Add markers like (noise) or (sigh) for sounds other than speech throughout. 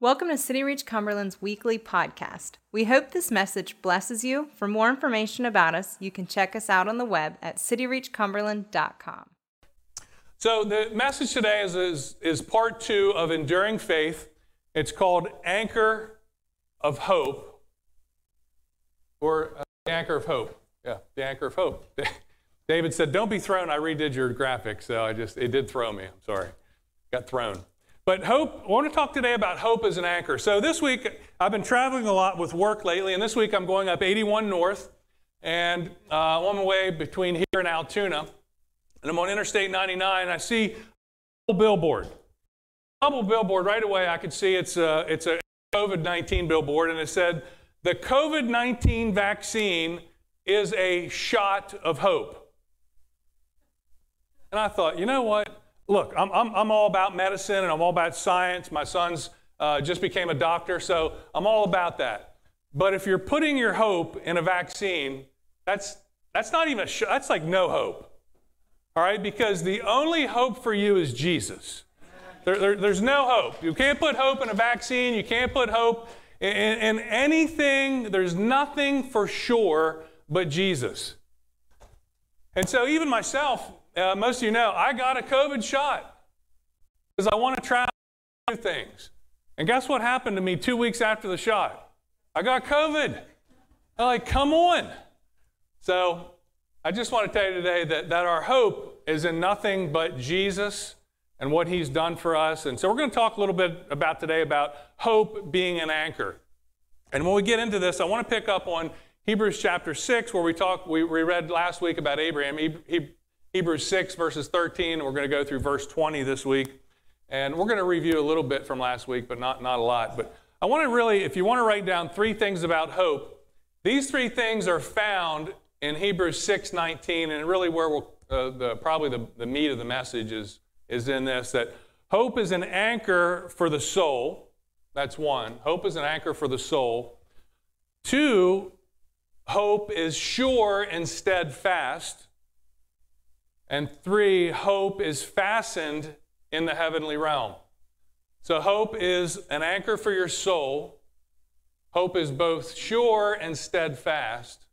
Welcome to City Reach Cumberland's weekly podcast. We hope this message blesses you. For more information about us, you can check us out on the web at cityreachcumberland.com. So, the message today is, is, is part two of Enduring Faith. It's called Anchor of Hope, or uh, the Anchor of Hope. Yeah, the Anchor of Hope. (laughs) David said, Don't be thrown. I redid your graphic, so I just, it did throw me. I'm sorry. Got thrown. But hope, I want to talk today about hope as an anchor. So this week, I've been traveling a lot with work lately, and this week I'm going up 81 North, and uh, on my way between here and Altoona, and I'm on Interstate 99, and I see a billboard. Double billboard right away, I could see it's a, it's a COVID 19 billboard, and it said, The COVID 19 vaccine is a shot of hope. And I thought, you know what? Look, I'm, I'm, I'm all about medicine and I'm all about science. My son's uh, just became a doctor, so I'm all about that. But if you're putting your hope in a vaccine, that's, that's not even, sh- that's like no hope. All right? Because the only hope for you is Jesus. There, there, there's no hope. You can't put hope in a vaccine. You can't put hope in, in anything. There's nothing for sure but Jesus. And so, even myself, uh, most of you know, I got a COVID shot because I want to try new things. And guess what happened to me two weeks after the shot? I got COVID. I'm like, come on. So I just want to tell you today that, that our hope is in nothing but Jesus and what he's done for us. And so we're going to talk a little bit about today about hope being an anchor. And when we get into this, I want to pick up on Hebrews chapter 6, where we talked, we, we read last week about Abraham. He, he, Hebrews 6, verses 13. We're going to go through verse 20 this week. And we're going to review a little bit from last week, but not, not a lot. But I want to really, if you want to write down three things about hope, these three things are found in Hebrews 6, 19, and really where we'll, uh, the, probably the, the meat of the message is, is in this that hope is an anchor for the soul. That's one. Hope is an anchor for the soul. Two, hope is sure and steadfast. And three, hope is fastened in the heavenly realm. So, hope is an anchor for your soul. Hope is both sure and steadfast.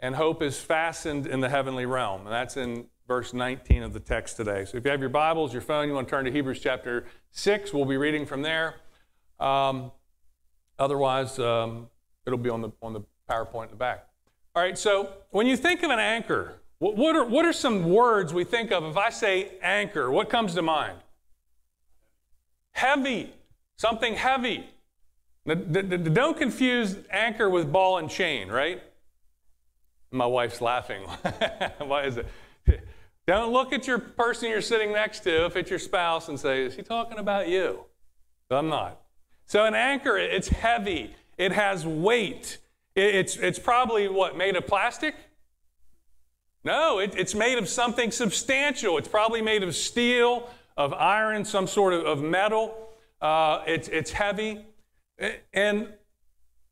And hope is fastened in the heavenly realm. And that's in verse 19 of the text today. So, if you have your Bibles, your phone, you want to turn to Hebrews chapter 6, we'll be reading from there. Um, otherwise, um, it'll be on the, on the PowerPoint in the back. All right, so when you think of an anchor, what are, what are some words we think of if I say anchor? What comes to mind? Heavy, something heavy. Don't confuse anchor with ball and chain, right? My wife's laughing. (laughs) Why is it? (laughs) Don't look at your person you're sitting next to, if it's your spouse, and say, Is he talking about you? I'm not. So, an anchor, it's heavy, it has weight. It's, it's probably what, made of plastic? No, it, it's made of something substantial. It's probably made of steel, of iron, some sort of, of metal. Uh, it's, it's heavy. And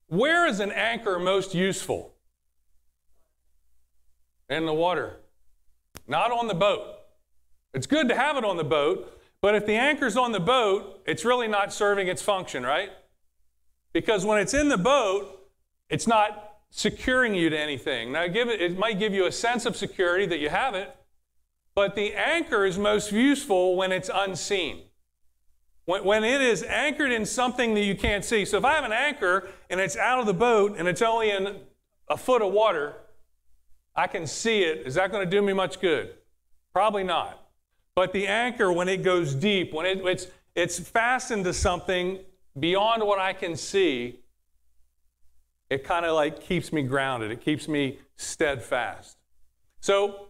where is an anchor most useful? In the water, not on the boat. It's good to have it on the boat, but if the anchor's on the boat, it's really not serving its function, right? Because when it's in the boat, it's not securing you to anything. Now, give it, it might give you a sense of security that you have it, but the anchor is most useful when it's unseen. When, when it is anchored in something that you can't see. So if I have an anchor and it's out of the boat and it's only in a foot of water, I can see it. Is that going to do me much good? Probably not. But the anchor, when it goes deep, when it, it's, it's fastened to something beyond what I can see, it kind of like keeps me grounded, it keeps me steadfast. So,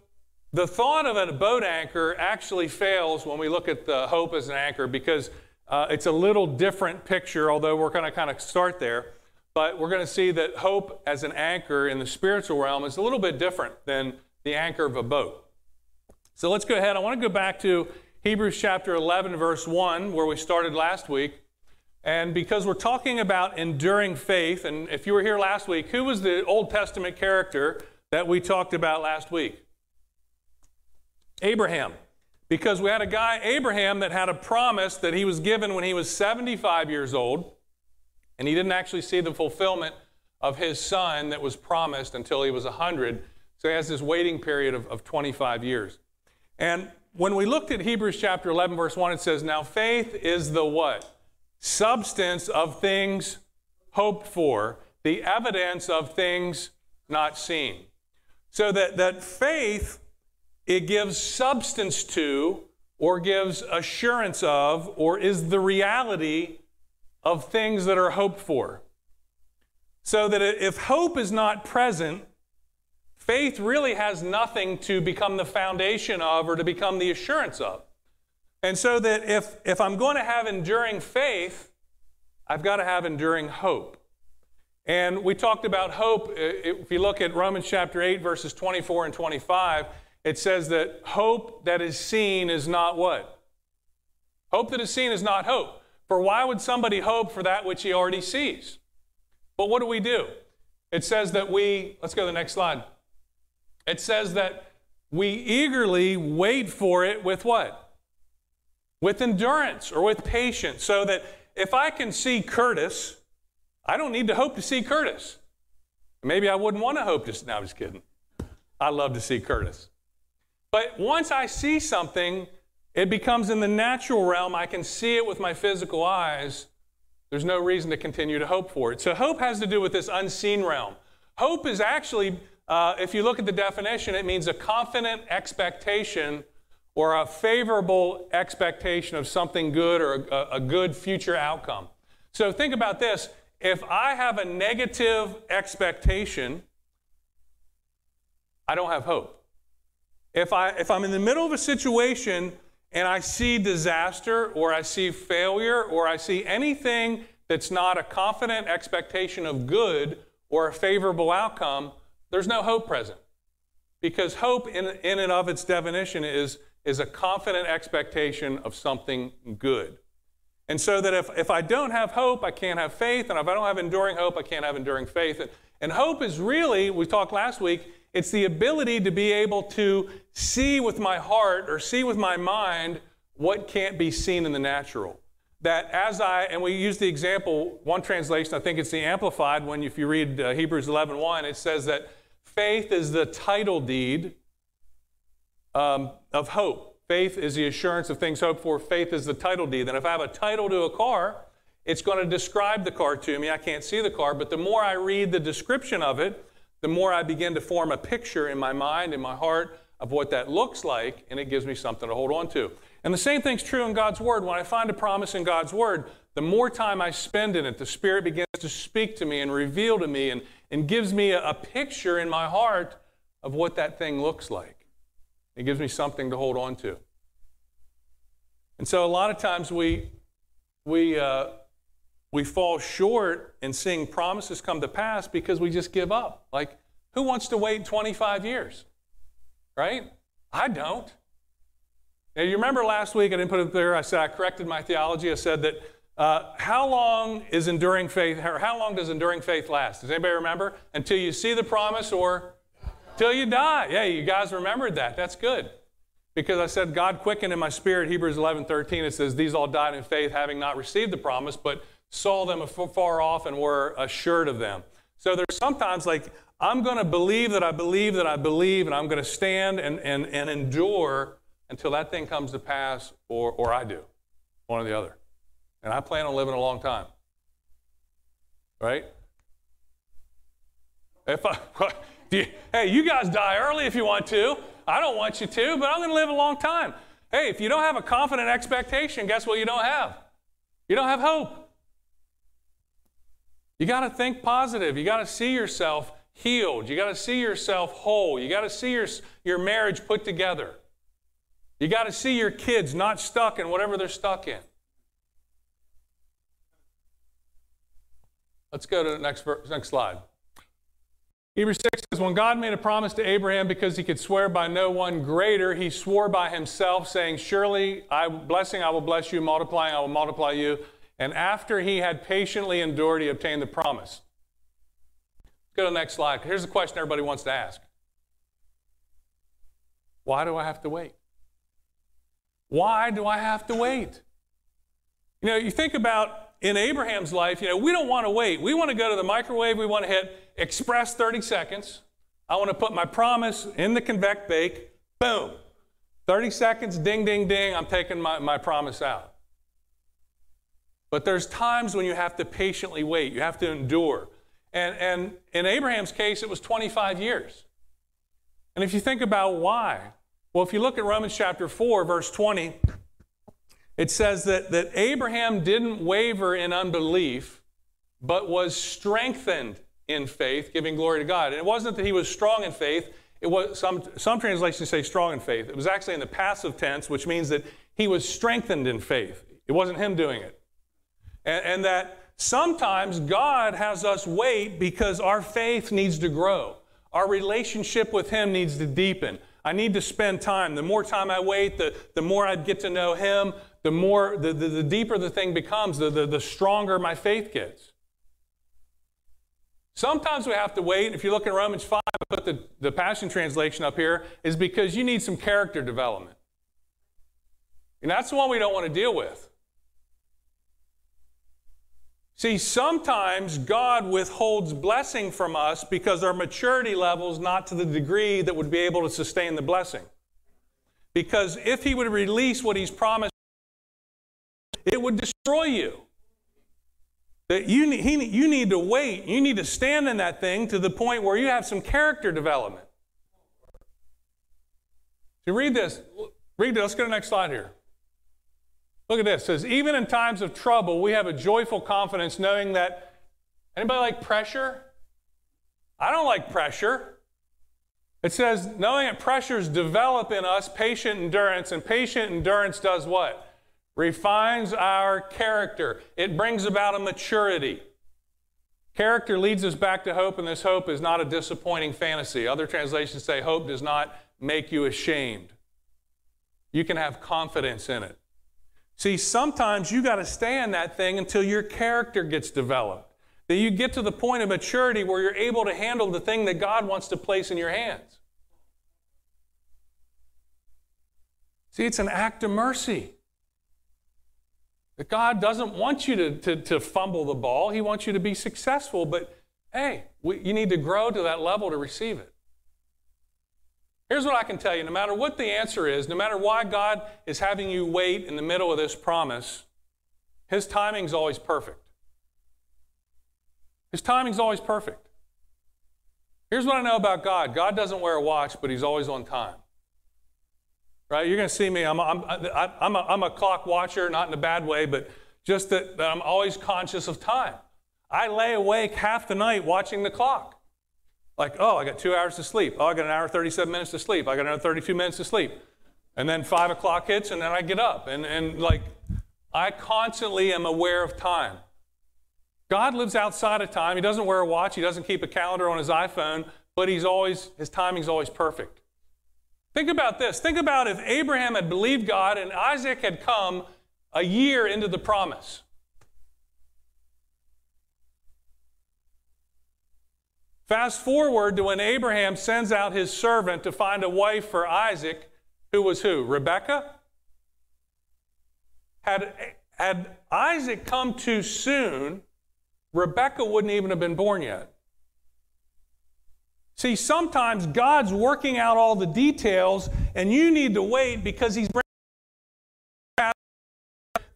the thought of a boat anchor actually fails when we look at the hope as an anchor because uh, it's a little different picture, although we're going to kind of start there. But we're going to see that hope as an anchor in the spiritual realm is a little bit different than the anchor of a boat. So let's go ahead. I want to go back to Hebrews chapter 11, verse 1, where we started last week. And because we're talking about enduring faith, and if you were here last week, who was the Old Testament character that we talked about last week? Abraham. Because we had a guy, Abraham, that had a promise that he was given when he was 75 years old, and he didn't actually see the fulfillment of his son that was promised until he was 100. So he has this waiting period of, of 25 years. And when we looked at Hebrews chapter 11, verse 1, it says, Now faith is the what? Substance of things hoped for, the evidence of things not seen. So that, that faith it gives substance to, or gives assurance of, or is the reality of things that are hoped for. So that if hope is not present, faith really has nothing to become the foundation of or to become the assurance of. And so that if, if I'm going to have enduring faith, I've got to have enduring hope. And we talked about hope. Uh, if you look at Romans chapter 8, verses 24 and 25, it says that hope that is seen is not what? Hope that is seen is not hope. For why would somebody hope for that which he already sees? But what do we do? It says that we, let's go to the next slide. It says that we eagerly wait for it with what? With endurance or with patience. So that if I can see Curtis, I don't need to hope to see Curtis. Maybe I wouldn't want to hope to. No, I'm just kidding. I love to see Curtis. But once I see something, it becomes in the natural realm. I can see it with my physical eyes. There's no reason to continue to hope for it. So, hope has to do with this unseen realm. Hope is actually, uh, if you look at the definition, it means a confident expectation or a favorable expectation of something good or a, a good future outcome. So, think about this if I have a negative expectation, I don't have hope. If, I, if I'm in the middle of a situation and I see disaster or I see failure or I see anything that's not a confident expectation of good or a favorable outcome, there's no hope present. Because hope, in, in and of its definition, is, is a confident expectation of something good. And so that if, if I don't have hope, I can't have faith. And if I don't have enduring hope, I can't have enduring faith. And, and hope is really, we talked last week, it's the ability to be able to see with my heart or see with my mind what can't be seen in the natural. That as I, and we use the example, one translation, I think it's the Amplified, when if you read uh, Hebrews 11 1, it says that faith is the title deed um, of hope. Faith is the assurance of things hoped for. Faith is the title deed. And if I have a title to a car, it's going to describe the car to me. I can't see the car, but the more I read the description of it, the more I begin to form a picture in my mind, in my heart, of what that looks like, and it gives me something to hold on to. And the same thing's true in God's Word. When I find a promise in God's Word, the more time I spend in it, the Spirit begins to speak to me and reveal to me and, and gives me a, a picture in my heart of what that thing looks like. It gives me something to hold on to. And so a lot of times we, we, uh, we fall short in seeing promises come to pass because we just give up. Like, who wants to wait 25 years? Right? I don't. Now, you remember last week, I didn't put it there, I said I corrected my theology. I said that uh, how long is enduring faith, or how long does enduring faith last? Does anybody remember? Until you see the promise or till you die. Yeah, you guys remembered that. That's good. Because I said, God quickened in my spirit, Hebrews 11 13, it says, These all died in faith, having not received the promise, but saw them afar off and were assured of them. So there's sometimes like, I'm going to believe that I believe that I believe, and I'm going to stand and, and, and endure until that thing comes to pass or, or I do, one or the other. And I plan on living a long time. Right? If I, (laughs) you, hey, you guys die early if you want to. I don't want you to, but I'm going to live a long time. Hey, if you don't have a confident expectation, guess what you don't have? You don't have hope. You got to think positive. You got to see yourself healed. You got to see yourself whole. You got to see your, your marriage put together. You got to see your kids not stuck in whatever they're stuck in. Let's go to the next, next slide. Hebrews 6 says, When God made a promise to Abraham because he could swear by no one greater, he swore by himself, saying, Surely, I, blessing I will bless you, multiplying I will multiply you. And after he had patiently endured, he obtained the promise. Let's go to the next slide. Here's the question everybody wants to ask Why do I have to wait? Why do I have to wait? You know, you think about in Abraham's life, you know, we don't want to wait. We want to go to the microwave, we want to hit express 30 seconds. I want to put my promise in the convect bake, boom. 30 seconds, ding, ding, ding, I'm taking my, my promise out. But there's times when you have to patiently wait, you have to endure. And, and in Abraham's case, it was 25 years. And if you think about why, well, if you look at Romans chapter 4, verse 20, it says that, that Abraham didn't waver in unbelief, but was strengthened in faith, giving glory to God. And it wasn't that he was strong in faith. It was some, some translations say strong in faith. It was actually in the passive tense, which means that he was strengthened in faith. It wasn't him doing it. And, and that sometimes God has us wait because our faith needs to grow. Our relationship with Him needs to deepen. I need to spend time. The more time I wait, the, the more I get to know Him, the more, the, the, the deeper the thing becomes, the, the, the stronger my faith gets. Sometimes we have to wait. If you look in Romans 5, I put the, the Passion Translation up here, is because you need some character development. And that's the one we don't want to deal with. See, sometimes God withholds blessing from us because our maturity level is not to the degree that would be able to sustain the blessing. Because if He would release what He's promised, would destroy you. That you need, he, you need to wait. You need to stand in that thing to the point where you have some character development. So read this. Read this. Let's go to the next slide here. Look at this. It says, even in times of trouble, we have a joyful confidence knowing that. Anybody like pressure? I don't like pressure. It says, knowing that pressures develop in us patient endurance, and patient endurance does what? Refines our character. It brings about a maturity. Character leads us back to hope, and this hope is not a disappointing fantasy. Other translations say, hope does not make you ashamed. You can have confidence in it. See, sometimes you got to stay in that thing until your character gets developed. That you get to the point of maturity where you're able to handle the thing that God wants to place in your hands. See, it's an act of mercy. That God doesn't want you to, to, to fumble the ball, He wants you to be successful, but hey, we, you need to grow to that level to receive it. Here's what I can tell you no matter what the answer is, no matter why God is having you wait in the middle of this promise, His timing is always perfect. His timing is always perfect. Here's what I know about God God doesn't wear a watch, but He's always on time. Right? You're going to see me. I'm a, I'm, I'm, a, I'm a clock watcher, not in a bad way, but just that, that I'm always conscious of time. I lay awake half the night watching the clock. Like, oh, I got two hours to sleep. Oh, I got an hour 37 minutes to sleep. I got another 32 minutes to sleep. And then five o'clock hits, and then I get up. And, and like, I constantly am aware of time. God lives outside of time. He doesn't wear a watch, he doesn't keep a calendar on his iPhone, but he's always, his timing's always perfect. Think about this. Think about if Abraham had believed God and Isaac had come a year into the promise. Fast forward to when Abraham sends out his servant to find a wife for Isaac, who was who? Rebecca? Had, had Isaac come too soon, Rebecca wouldn't even have been born yet. See, sometimes God's working out all the details, and you need to wait because He's bringing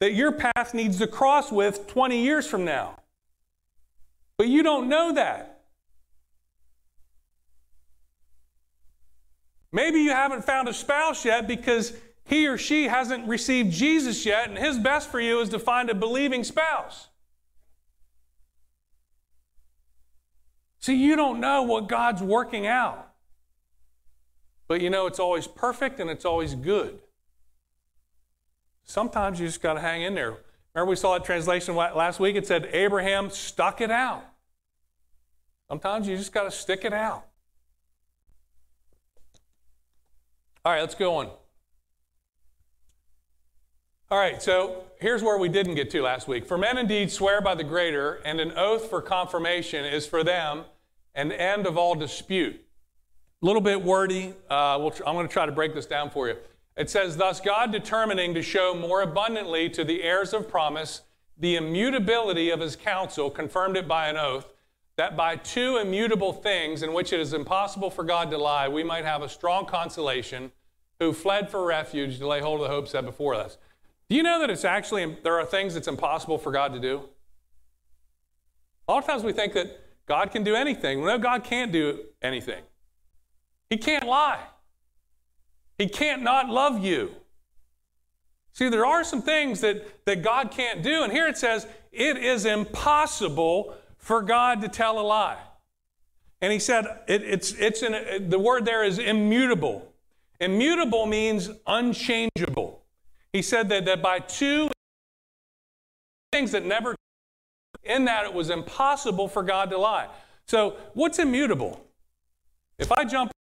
that your path needs to cross with 20 years from now. But you don't know that. Maybe you haven't found a spouse yet because he or she hasn't received Jesus yet, and his best for you is to find a believing spouse. See, you don't know what God's working out. But you know it's always perfect and it's always good. Sometimes you just got to hang in there. Remember, we saw that translation last week? It said, Abraham stuck it out. Sometimes you just got to stick it out. All right, let's go on. All right, so here's where we didn't get to last week. For men indeed swear by the greater, and an oath for confirmation is for them an end of all dispute. A little bit wordy. Uh, we'll tr- I'm going to try to break this down for you. It says, Thus God determining to show more abundantly to the heirs of promise the immutability of his counsel, confirmed it by an oath, that by two immutable things in which it is impossible for God to lie, we might have a strong consolation who fled for refuge to lay hold of the hope set before us. Do you know that it's actually, there are things that's impossible for God to do? A lot of times we think that God can do anything. No, God can't do anything. He can't lie. He can't not love you. See, there are some things that, that God can't do. And here it says, it is impossible for God to tell a lie. And he said, it, it's, it's an, the word there is immutable. Immutable means unchangeable. He said that, that by two things that never, in that it was impossible for God to lie. So, what's immutable? If I jump,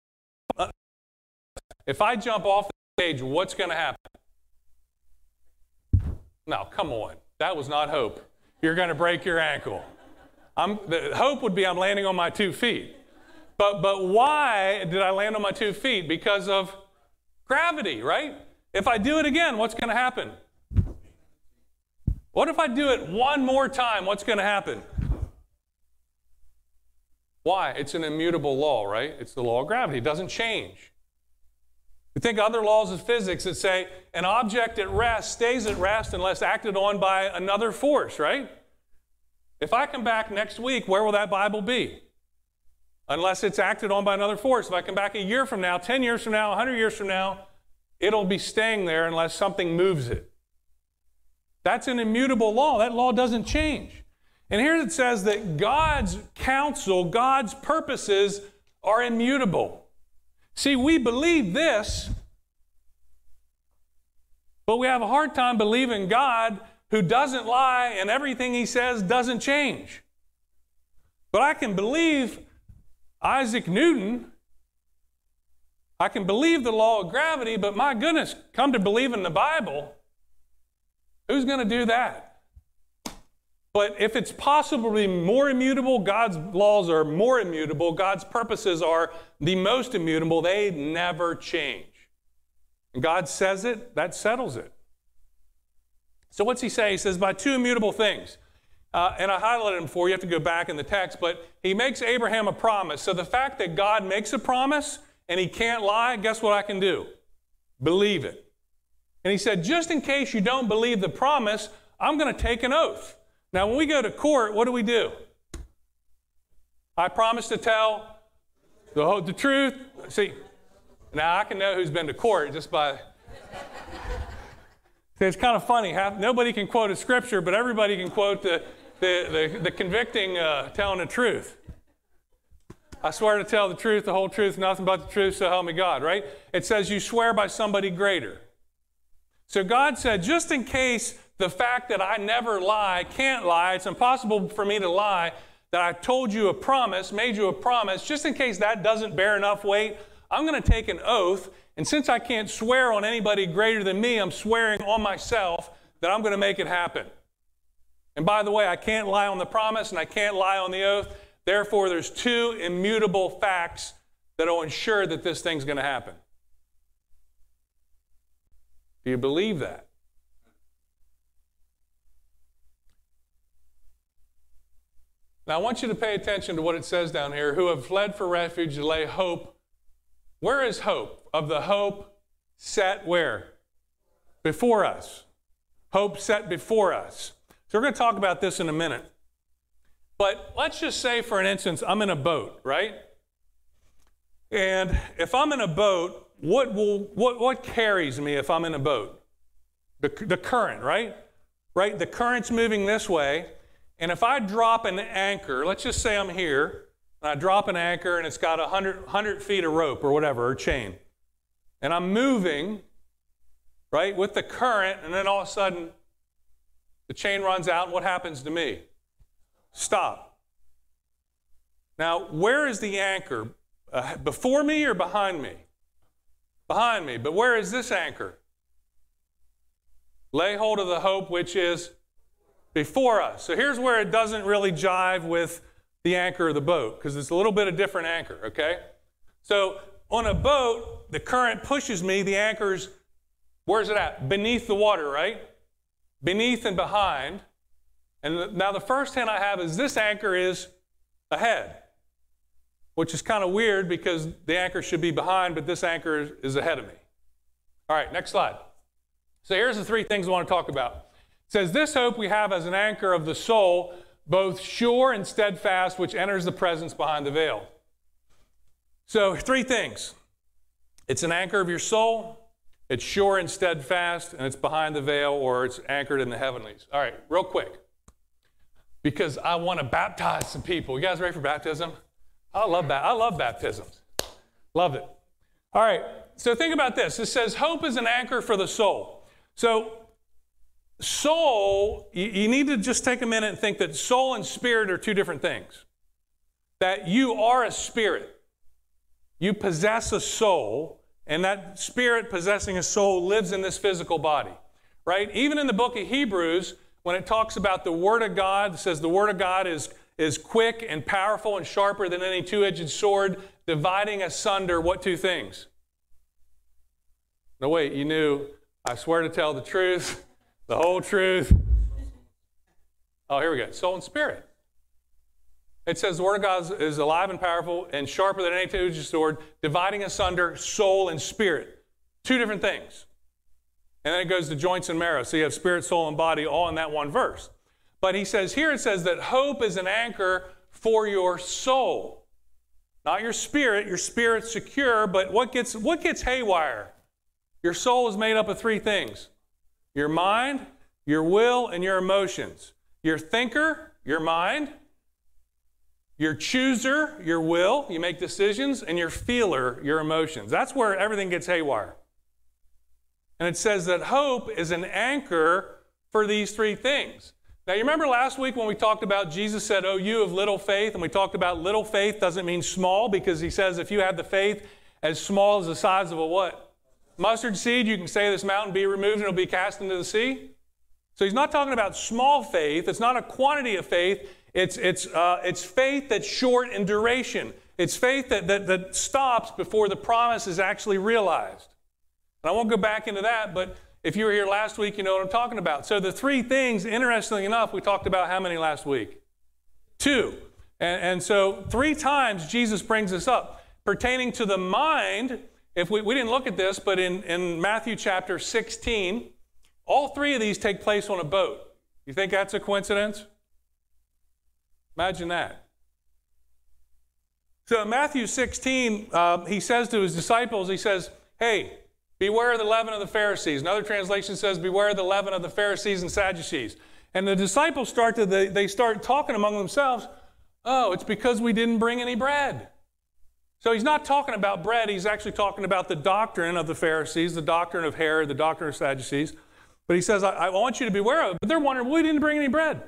if I jump off the stage, what's going to happen? No, come on. That was not hope. You're going to break your ankle. I'm, the hope would be I'm landing on my two feet. But, but why did I land on my two feet? Because of gravity, right? If I do it again, what's going to happen? What if I do it one more time? What's going to happen? Why? It's an immutable law, right? It's the law of gravity. It doesn't change. We think other laws of physics that say an object at rest stays at rest unless acted on by another force, right? If I come back next week, where will that Bible be? Unless it's acted on by another force. If I come back a year from now, 10 years from now, 100 years from now, it'll be staying there unless something moves it. That's an immutable law. That law doesn't change. And here it says that God's counsel, God's purposes are immutable. See, we believe this, but we have a hard time believing God who doesn't lie and everything he says doesn't change. But I can believe Isaac Newton. I can believe the law of gravity, but my goodness, come to believe in the Bible. Who's going to do that? But if it's be more immutable, God's laws are more immutable, God's purposes are the most immutable, they never change. And God says it, that settles it. So what's he say? He says, by two immutable things. Uh, and I highlighted them for you. You have to go back in the text, but he makes Abraham a promise. So the fact that God makes a promise and he can't lie, guess what I can do? Believe it. And he said, just in case you don't believe the promise, I'm going to take an oath. Now, when we go to court, what do we do? I promise to tell the, the truth. See, now I can know who's been to court just by. (laughs) it's kind of funny. nobody can quote a scripture, but everybody can quote the, the, the, the convicting, uh, telling the truth. I swear to tell the truth, the whole truth, nothing but the truth, so help me God, right? It says you swear by somebody greater. So God said, just in case the fact that I never lie, can't lie, it's impossible for me to lie, that I told you a promise, made you a promise, just in case that doesn't bear enough weight, I'm going to take an oath. And since I can't swear on anybody greater than me, I'm swearing on myself that I'm going to make it happen. And by the way, I can't lie on the promise and I can't lie on the oath. Therefore, there's two immutable facts that will ensure that this thing's going to happen. Do you believe that? Now, I want you to pay attention to what it says down here who have fled for refuge to lay hope. Where is hope? Of the hope set where? Before us. Hope set before us. So, we're going to talk about this in a minute. But let's just say, for an instance, I'm in a boat, right? And if I'm in a boat, what, will, what, what carries me if I'm in a boat? The, the current, right? Right? The current's moving this way. And if I drop an anchor, let's just say I'm here, and I drop an anchor and it's got 100, 100 feet of rope or whatever, or chain, and I'm moving, right, with the current, and then all of a sudden the chain runs out, and what happens to me? Stop. Now, where is the anchor? Uh, before me or behind me? Behind me. But where is this anchor? Lay hold of the hope which is before us. So here's where it doesn't really jive with the anchor of the boat because it's a little bit of different anchor, okay? So on a boat, the current pushes me, the anchor's Where's it at? Beneath the water, right? Beneath and behind. And now the first hint I have is this anchor is ahead, which is kind of weird because the anchor should be behind, but this anchor is ahead of me. All right, next slide. So here's the three things I want to talk about. It says, This hope we have as an anchor of the soul, both sure and steadfast, which enters the presence behind the veil. So, three things it's an anchor of your soul, it's sure and steadfast, and it's behind the veil or it's anchored in the heavenlies. All right, real quick. Because I want to baptize some people. You guys ready for baptism? I love that. I love baptisms. Love it. All right, so think about this. It says hope is an anchor for the soul. So, soul, you, you need to just take a minute and think that soul and spirit are two different things. That you are a spirit. You possess a soul, and that spirit possessing a soul lives in this physical body, right? Even in the book of Hebrews, when it talks about the Word of God, it says the Word of God is, is quick and powerful and sharper than any two edged sword, dividing asunder what two things? No, wait, you knew, I swear to tell the truth, the whole truth. Oh, here we go. Soul and spirit. It says the Word of God is alive and powerful and sharper than any two-edged sword, dividing asunder soul and spirit. Two different things. And then it goes to joints and marrow. So you have spirit, soul, and body all in that one verse. But he says here it says that hope is an anchor for your soul. Not your spirit. Your spirit's secure, but what gets what gets haywire? Your soul is made up of three things your mind, your will, and your emotions. Your thinker, your mind, your chooser, your will, you make decisions, and your feeler, your emotions. That's where everything gets haywire. And it says that hope is an anchor for these three things. Now, you remember last week when we talked about Jesus said, Oh, you of little faith, and we talked about little faith doesn't mean small because he says if you have the faith as small as the size of a what? Mustard seed, you can say this mountain be removed and it'll be cast into the sea. So he's not talking about small faith. It's not a quantity of faith. It's, it's, uh, it's faith that's short in duration. It's faith that, that, that stops before the promise is actually realized. And I won't go back into that, but if you were here last week, you know what I'm talking about. So the three things, interestingly enough, we talked about how many last week? Two. And, and so three times Jesus brings this up. Pertaining to the mind, if we, we didn't look at this, but in, in Matthew chapter 16, all three of these take place on a boat. You think that's a coincidence? Imagine that. So in Matthew 16, uh, he says to his disciples, he says, Hey, beware of the leaven of the Pharisees. Another translation says, Beware of the leaven of the Pharisees and Sadducees. And the disciples start to, they, they start talking among themselves, Oh, it's because we didn't bring any bread. So he's not talking about bread, he's actually talking about the doctrine of the Pharisees, the doctrine of Herod, the doctrine of Sadducees. But he says, I, I want you to beware of it. But they're wondering, well, we didn't bring any bread.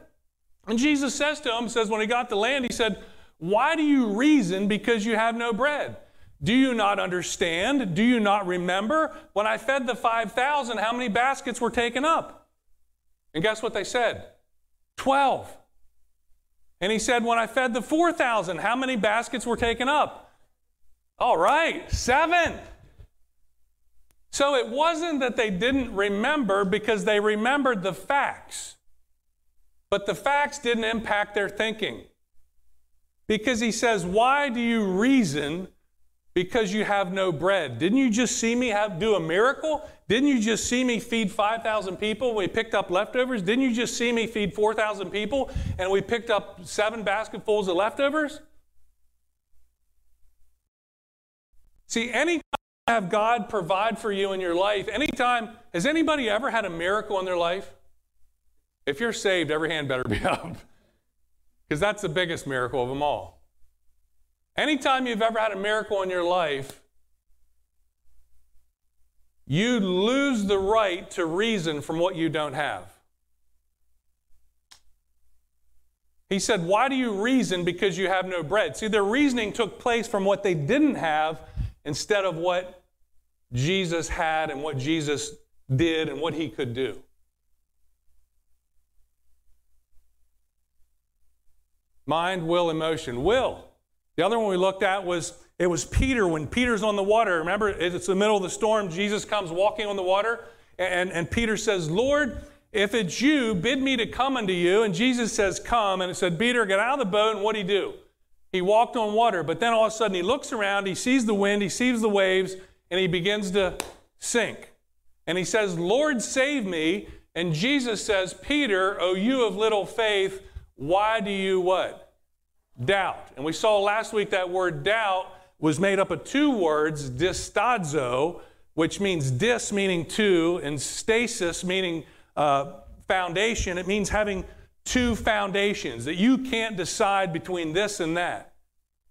And Jesus says to him, says, when he got the land, he said, Why do you reason because you have no bread? Do you not understand? Do you not remember? When I fed the 5,000, how many baskets were taken up? And guess what they said? 12. And he said, When I fed the 4,000, how many baskets were taken up? All right, seven. So it wasn't that they didn't remember because they remembered the facts. But the facts didn't impact their thinking. Because he says, Why do you reason because you have no bread? Didn't you just see me have, do a miracle? Didn't you just see me feed 5,000 people we picked up leftovers? Didn't you just see me feed 4,000 people and we picked up seven basketfuls of leftovers? See, anytime you have God provide for you in your life, anytime, has anybody ever had a miracle in their life? If you're saved, every hand better be (laughs) up. Because that's the biggest miracle of them all. Anytime you've ever had a miracle in your life, you lose the right to reason from what you don't have. He said, Why do you reason because you have no bread? See, their reasoning took place from what they didn't have instead of what Jesus had and what Jesus did and what he could do. Mind, will, emotion. Will. The other one we looked at was it was Peter when Peter's on the water. Remember, it's the middle of the storm. Jesus comes walking on the water, And, and Peter says, Lord, if it's you, bid me to come unto you. And Jesus says, Come. And it said, Peter, get out of the boat. And what did he do? He walked on water. But then all of a sudden he looks around, he sees the wind, he sees the waves, and he begins to sink. And he says, Lord, save me. And Jesus says, Peter, O you of little faith, why do you what? Doubt. And we saw last week that word doubt was made up of two words, distazo, which means dis meaning two, and stasis meaning uh, foundation. It means having two foundations, that you can't decide between this and that,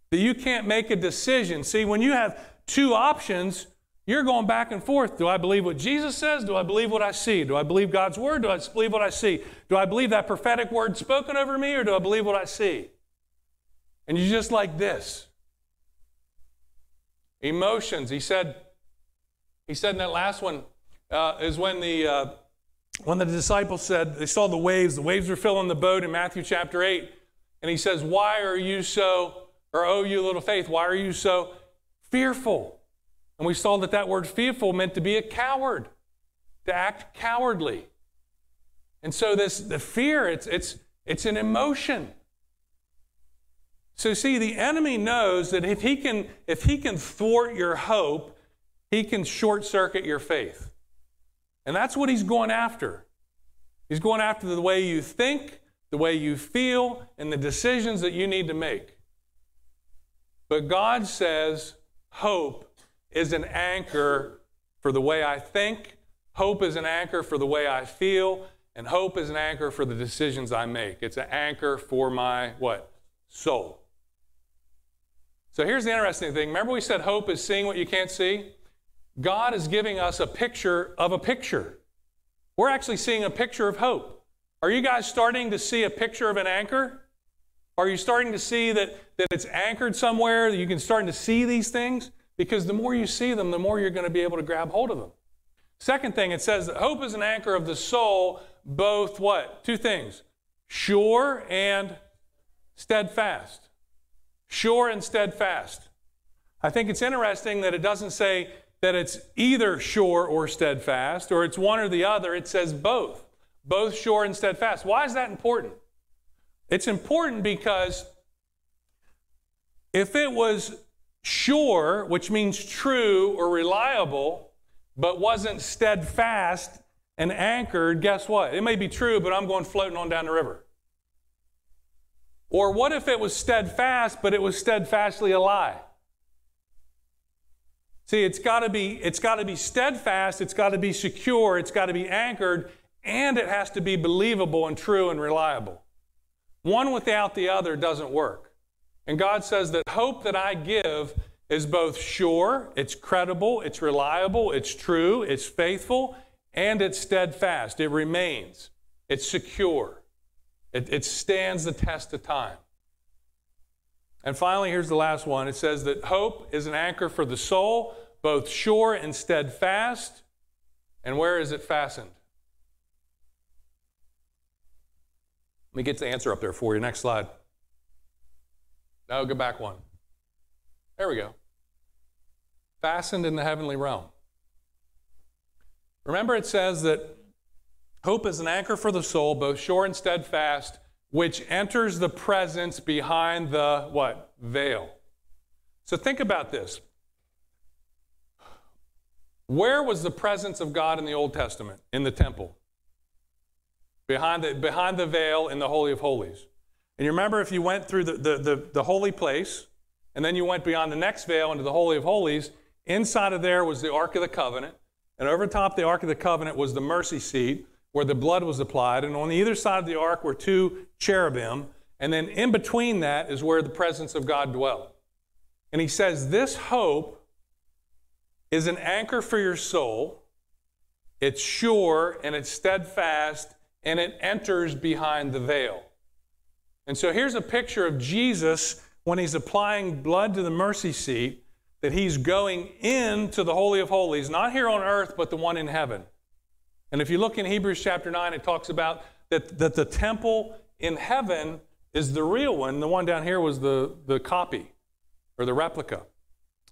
that you can't make a decision. See, when you have two options, you're going back and forth. Do I believe what Jesus says? Do I believe what I see? Do I believe God's word? Do I believe what I see? Do I believe that prophetic word spoken over me, or do I believe what I see? And you're just like this. Emotions. He said, he said in that last one, uh, is when the uh, when the disciples said they saw the waves, the waves were filling the boat in Matthew chapter 8, and he says, Why are you so, or oh, you little faith, why are you so fearful? And we saw that that word fearful meant to be a coward, to act cowardly. And so this the fear, it's it's it's an emotion. So see, the enemy knows that if he can if he can thwart your hope, he can short circuit your faith. And that's what he's going after. He's going after the way you think, the way you feel, and the decisions that you need to make. But God says hope is an anchor for the way I think, hope is an anchor for the way I feel, and hope is an anchor for the decisions I make. It's an anchor for my what? Soul. So here's the interesting thing. Remember we said hope is seeing what you can't see? God is giving us a picture of a picture. We're actually seeing a picture of hope. Are you guys starting to see a picture of an anchor? Are you starting to see that, that it's anchored somewhere, that you can start to see these things? Because the more you see them, the more you're going to be able to grab hold of them. Second thing, it says that hope is an anchor of the soul, both what? Two things sure and steadfast. Sure and steadfast. I think it's interesting that it doesn't say that it's either sure or steadfast, or it's one or the other. It says both, both sure and steadfast. Why is that important? It's important because if it was sure, which means true or reliable, but wasn't steadfast and anchored, guess what? It may be true, but I'm going floating on down the river. Or what if it was steadfast, but it was steadfastly a lie? See, it's got to be it's got to be steadfast, it's got to be secure, it's got to be anchored, and it has to be believable and true and reliable. One without the other doesn't work. And God says that hope that I give is both sure, it's credible, it's reliable, it's true, it's faithful, and it's steadfast. It remains. It's secure. It, it stands the test of time. And finally, here's the last one. It says that hope is an anchor for the soul, both sure and steadfast. And where is it fastened? Let me get the answer up there for you. Next slide. No, go back one. There we go. Fastened in the heavenly realm. Remember, it says that hope is an anchor for the soul, both sure and steadfast, which enters the presence behind the what? Veil. So think about this. Where was the presence of God in the Old Testament? In the temple. Behind the, behind the veil in the Holy of Holies. And you remember if you went through the, the, the, the holy place, and then you went beyond the next veil into the Holy of Holies, inside of there was the Ark of the Covenant. And over top the Ark of the Covenant was the mercy seat where the blood was applied. And on either side of the ark were two cherubim. And then in between that is where the presence of God dwelt. And he says, This hope is an anchor for your soul. It's sure and it's steadfast and it enters behind the veil. And so here's a picture of Jesus when he's applying blood to the mercy seat, that he's going into the Holy of Holies, not here on earth, but the one in heaven. And if you look in Hebrews chapter 9, it talks about that, that the temple in heaven is the real one. The one down here was the, the copy or the replica.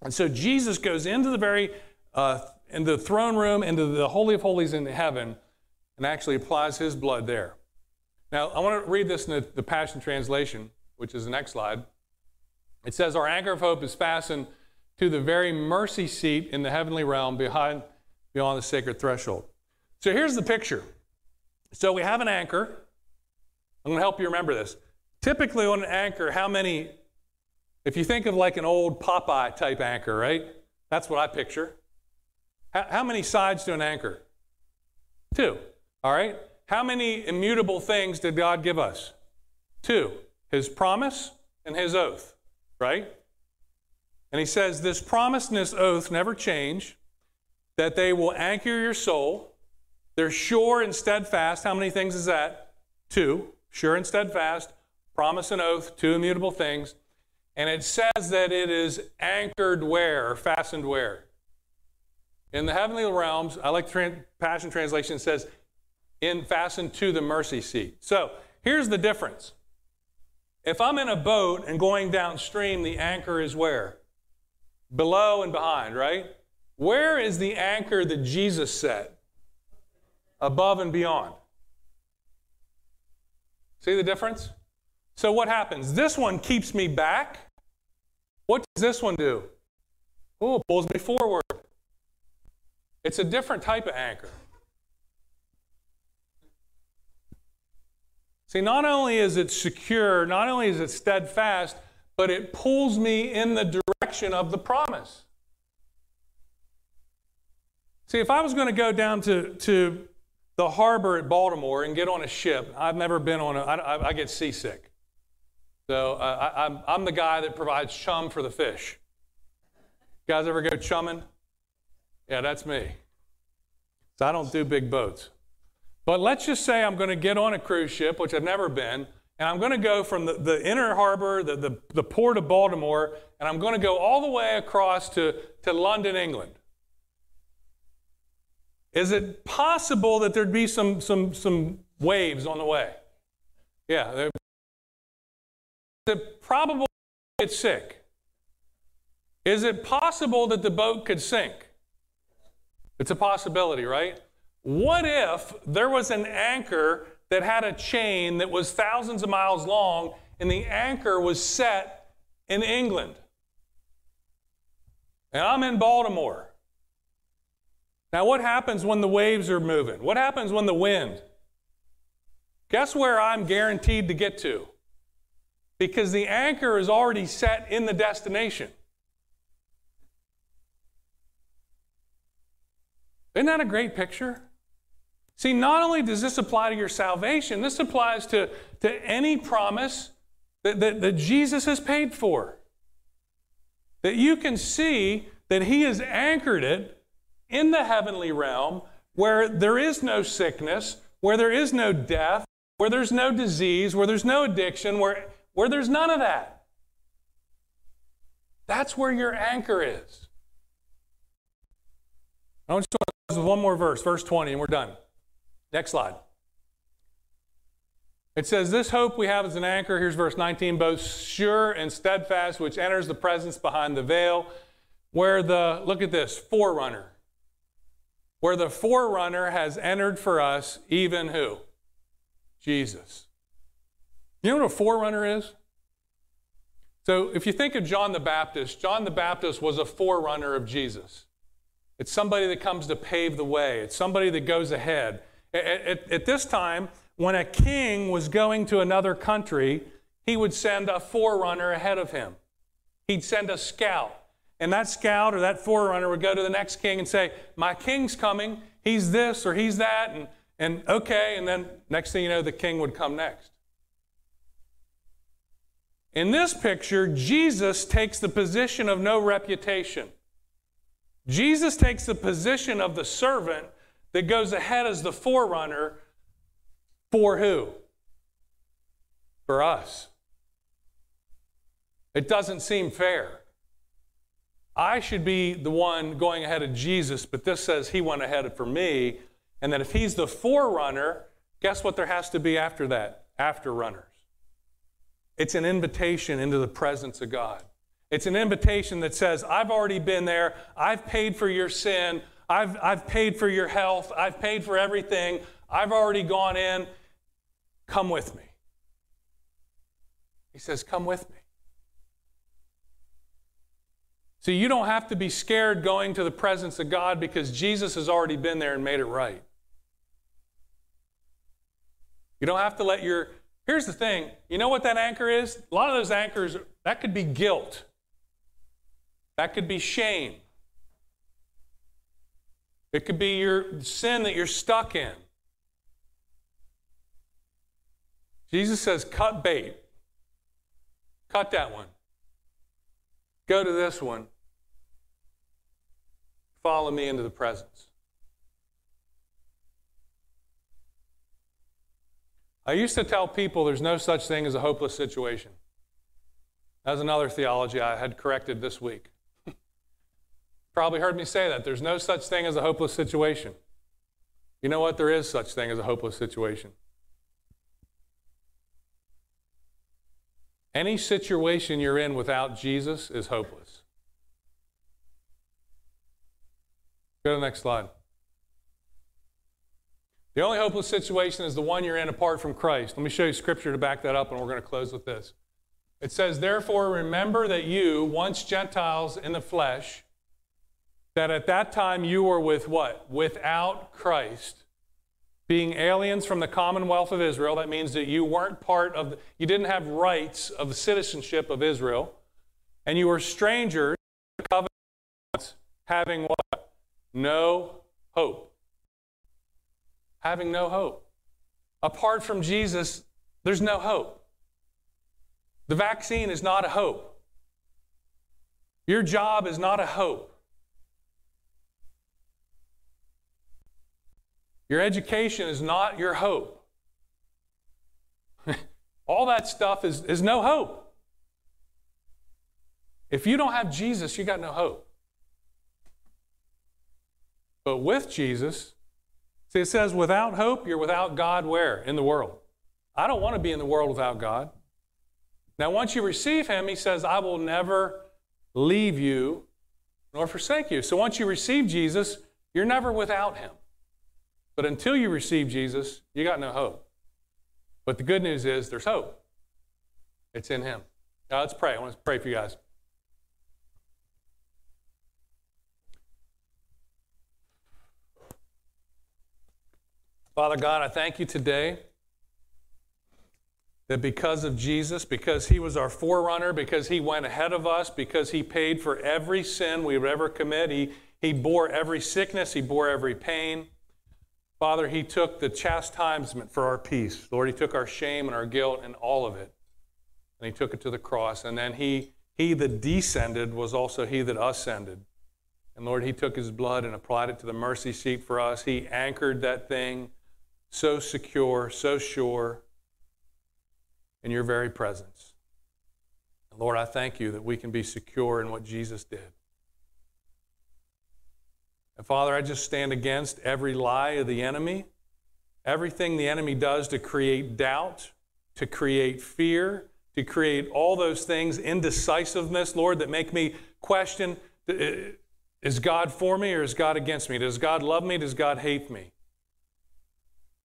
And so Jesus goes into the very uh, into the throne room, into the Holy of Holies in heaven, and actually applies his blood there. Now, I want to read this in the, the Passion Translation, which is the next slide. It says, Our anchor of hope is fastened to the very mercy seat in the heavenly realm behind, beyond the sacred threshold. So here's the picture. So we have an anchor. I'm going to help you remember this. Typically, on an anchor, how many, if you think of like an old Popeye type anchor, right? That's what I picture. How, how many sides to an anchor? Two. All right? How many immutable things did God give us? Two His promise and His oath, right? And He says, This promise and this oath never change, that they will anchor your soul. They're sure and steadfast. How many things is that? Two. Sure and steadfast. Promise and oath, two immutable things. And it says that it is anchored where, fastened where? In the heavenly realms, I like the Passion Translation says, in fastened to the mercy seat. So here's the difference. If I'm in a boat and going downstream, the anchor is where? Below and behind, right? Where is the anchor that Jesus set? Above and beyond. See the difference? So what happens? This one keeps me back. What does this one do? Oh, it pulls me forward. It's a different type of anchor. See, not only is it secure, not only is it steadfast, but it pulls me in the direction of the promise. See, if I was going to go down to, to the harbor at Baltimore and get on a ship, I've never been on a, I, I get seasick. So uh, I, I'm, I'm the guy that provides chum for the fish. You guys ever go chumming? Yeah, that's me. So I don't do big boats. But let's just say I'm going to get on a cruise ship, which I've never been, and I'm going to go from the, the inner harbor, the, the, the port of Baltimore, and I'm going to go all the way across to, to London, England. Is it possible that there'd be some, some, some waves on the way? Yeah. Is it probable get sick? Is it possible that the boat could sink? It's a possibility, right? What if there was an anchor that had a chain that was thousands of miles long and the anchor was set in England? And I'm in Baltimore. Now, what happens when the waves are moving? What happens when the wind? Guess where I'm guaranteed to get to? Because the anchor is already set in the destination. Isn't that a great picture? See, not only does this apply to your salvation, this applies to, to any promise that, that, that Jesus has paid for. That you can see that He has anchored it in the heavenly realm where there is no sickness, where there is no death, where there's no disease, where there's no addiction, where, where there's none of that. That's where your anchor is. I want to close with one more verse, verse 20, and we're done. Next slide. It says, This hope we have as an anchor, here's verse 19, both sure and steadfast, which enters the presence behind the veil, where the, look at this, forerunner. Where the forerunner has entered for us, even who? Jesus. You know what a forerunner is? So if you think of John the Baptist, John the Baptist was a forerunner of Jesus. It's somebody that comes to pave the way, it's somebody that goes ahead. At, at, at, this time, when a king was going to another country, he would send a forerunner ahead of him. He'd send a scout. And that scout or that forerunner would go to the next king and say, My king's coming. He's this or he's that. And, and okay. And then next thing you know, the king would come next. In this picture, Jesus takes the position of no reputation. Jesus takes the position of the servant that goes ahead as the forerunner for who? For us. It doesn't seem fair. I should be the one going ahead of Jesus, but this says he went ahead for me. And that if he's the forerunner, guess what there has to be after that? After runners. It's an invitation into the presence of God. It's an invitation that says, I've already been there. I've paid for your sin. I've, I've paid for your health. I've paid for everything. I've already gone in. Come with me. He says, Come with me. See, you don't have to be scared going to the presence of God because Jesus has already been there and made it right. You don't have to let your. Here's the thing you know what that anchor is? A lot of those anchors, that could be guilt, that could be shame, it could be your sin that you're stuck in. Jesus says, cut bait. Cut that one. Go to this one. Follow me into the presence. I used to tell people there's no such thing as a hopeless situation. That's another theology I had corrected this week. (laughs) Probably heard me say that. There's no such thing as a hopeless situation. You know what? There is such thing as a hopeless situation. Any situation you're in without Jesus is hopeless. Go to the next slide. The only hopeless situation is the one you're in apart from Christ. Let me show you scripture to back that up, and we're going to close with this. It says, Therefore, remember that you, once Gentiles in the flesh, that at that time you were with what? Without Christ. Being aliens from the commonwealth of Israel, that means that you weren't part of, the, you didn't have rights of the citizenship of Israel, and you were strangers, having what? No hope having no hope. Apart from Jesus, there's no hope. The vaccine is not a hope. Your job is not a hope. Your education is not your hope. (laughs) All that stuff is, is no hope. If you don't have Jesus, you got no hope. But with Jesus, See, it says, without hope, you're without God where? In the world. I don't want to be in the world without God. Now, once you receive Him, He says, I will never leave you nor forsake you. So once you receive Jesus, you're never without Him. But until you receive Jesus, you got no hope. But the good news is there's hope. It's in Him. Now, let's pray. I want to pray for you guys. Father God, I thank you today that because of Jesus, because he was our forerunner, because he went ahead of us, because he paid for every sin we would ever commit, he, he bore every sickness, he bore every pain. Father, he took the chastisement for our peace. Lord, he took our shame and our guilt and all of it, and he took it to the cross. And then he, he that descended was also he that ascended. And Lord, he took his blood and applied it to the mercy seat for us. He anchored that thing so secure, so sure in your very presence. And Lord, I thank you that we can be secure in what Jesus did. And Father, I just stand against every lie of the enemy, everything the enemy does to create doubt, to create fear, to create all those things, indecisiveness, Lord, that make me question uh, is God for me or is God against me? Does God love me? Does God hate me?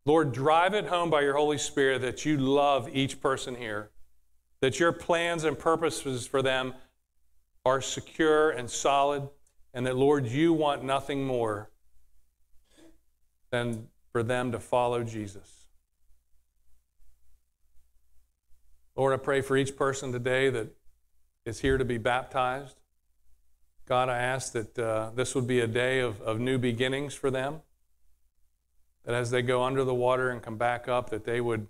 Lord, drive it home by your Holy Spirit that you love each person here, that your plans and purposes for them are secure and solid, and that, Lord, you want nothing more than for them to follow Jesus. Lord, I pray for each person today that is here to be baptized. God, I ask that uh, this would be a day of, of new beginnings for them that as they go under the water and come back up, that they would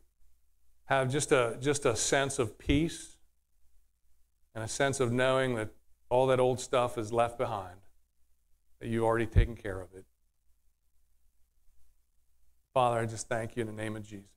have just a, just a sense of peace and a sense of knowing that all that old stuff is left behind, that you've already taken care of it. Father, I just thank you in the name of Jesus.